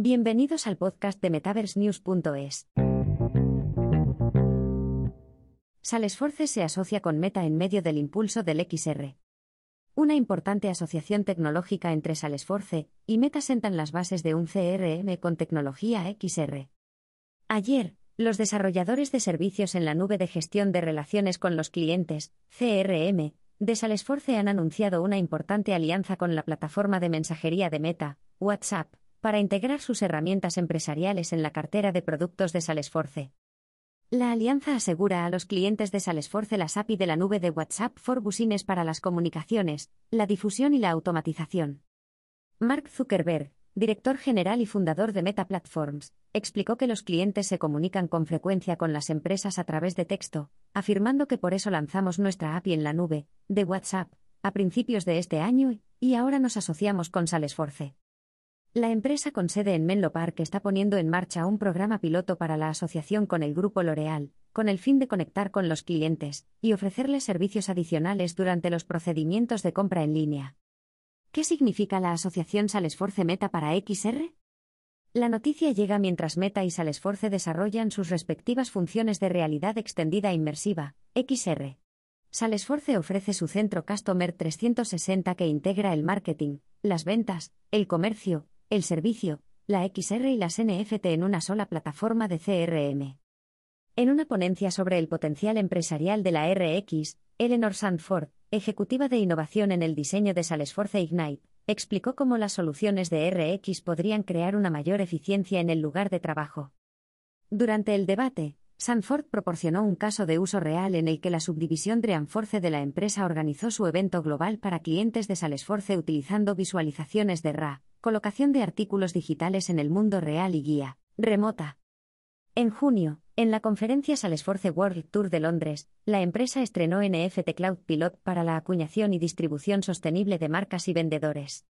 Bienvenidos al podcast de MetaverseNews.es. Salesforce se asocia con Meta en medio del impulso del XR. Una importante asociación tecnológica entre Salesforce y Meta sentan las bases de un CRM con tecnología XR. Ayer, los desarrolladores de servicios en la nube de gestión de relaciones con los clientes, CRM, de Salesforce han anunciado una importante alianza con la plataforma de mensajería de Meta, WhatsApp, para integrar sus herramientas empresariales en la cartera de productos de Salesforce. La alianza asegura a los clientes de Salesforce la API de la nube de WhatsApp for Busines para las comunicaciones, la difusión y la automatización. Mark Zuckerberg, director general y fundador de Meta Platforms, explicó que los clientes se comunican con frecuencia con las empresas a través de texto, afirmando que por eso lanzamos nuestra API en la nube, de WhatsApp, a principios de este año y ahora nos asociamos con Salesforce. La empresa con sede en Menlo Park está poniendo en marcha un programa piloto para la asociación con el grupo L'Oreal, con el fin de conectar con los clientes y ofrecerles servicios adicionales durante los procedimientos de compra en línea. ¿Qué significa la asociación Salesforce Meta para XR? La noticia llega mientras Meta y Salesforce desarrollan sus respectivas funciones de realidad extendida inmersiva, XR. Salesforce ofrece su centro Customer 360 que integra el marketing, las ventas, el comercio, el servicio, la XR y las NFT en una sola plataforma de CRM. En una ponencia sobre el potencial empresarial de la RX, Eleanor Sandford, ejecutiva de innovación en el diseño de Salesforce Ignite, explicó cómo las soluciones de RX podrían crear una mayor eficiencia en el lugar de trabajo. Durante el debate, Sanford proporcionó un caso de uso real en el que la subdivisión Dreamforce de la empresa organizó su evento global para clientes de Salesforce utilizando visualizaciones de RA, colocación de artículos digitales en el mundo real y guía remota. En junio, en la conferencia Salesforce World Tour de Londres, la empresa estrenó NFT Cloud Pilot para la acuñación y distribución sostenible de marcas y vendedores.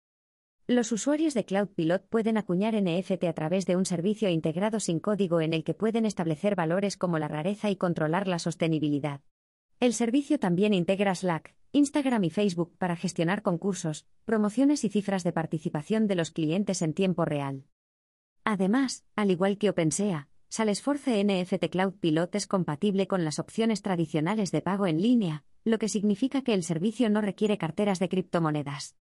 Los usuarios de Cloud Pilot pueden acuñar NFT a través de un servicio integrado sin código en el que pueden establecer valores como la rareza y controlar la sostenibilidad. El servicio también integra Slack, Instagram y Facebook para gestionar concursos, promociones y cifras de participación de los clientes en tiempo real. Además, al igual que OpenSea, Salesforce NFT Cloud Pilot es compatible con las opciones tradicionales de pago en línea, lo que significa que el servicio no requiere carteras de criptomonedas.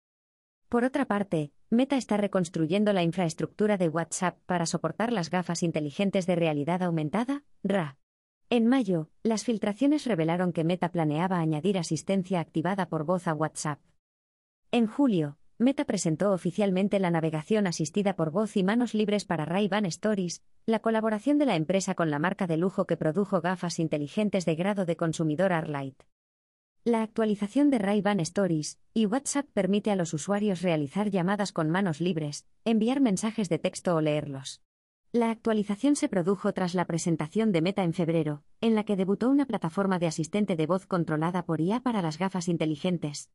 Por otra parte, Meta está reconstruyendo la infraestructura de WhatsApp para soportar las gafas inteligentes de realidad aumentada, RA. En mayo, las filtraciones revelaron que Meta planeaba añadir asistencia activada por voz a WhatsApp. En julio, Meta presentó oficialmente la navegación asistida por voz y manos libres para Ray-Ban Stories, la colaboración de la empresa con la marca de lujo que produjo gafas inteligentes de grado de consumidor Arlight. La actualización de Ray-Ban Stories y WhatsApp permite a los usuarios realizar llamadas con manos libres, enviar mensajes de texto o leerlos. La actualización se produjo tras la presentación de Meta en febrero, en la que debutó una plataforma de asistente de voz controlada por IA para las gafas inteligentes.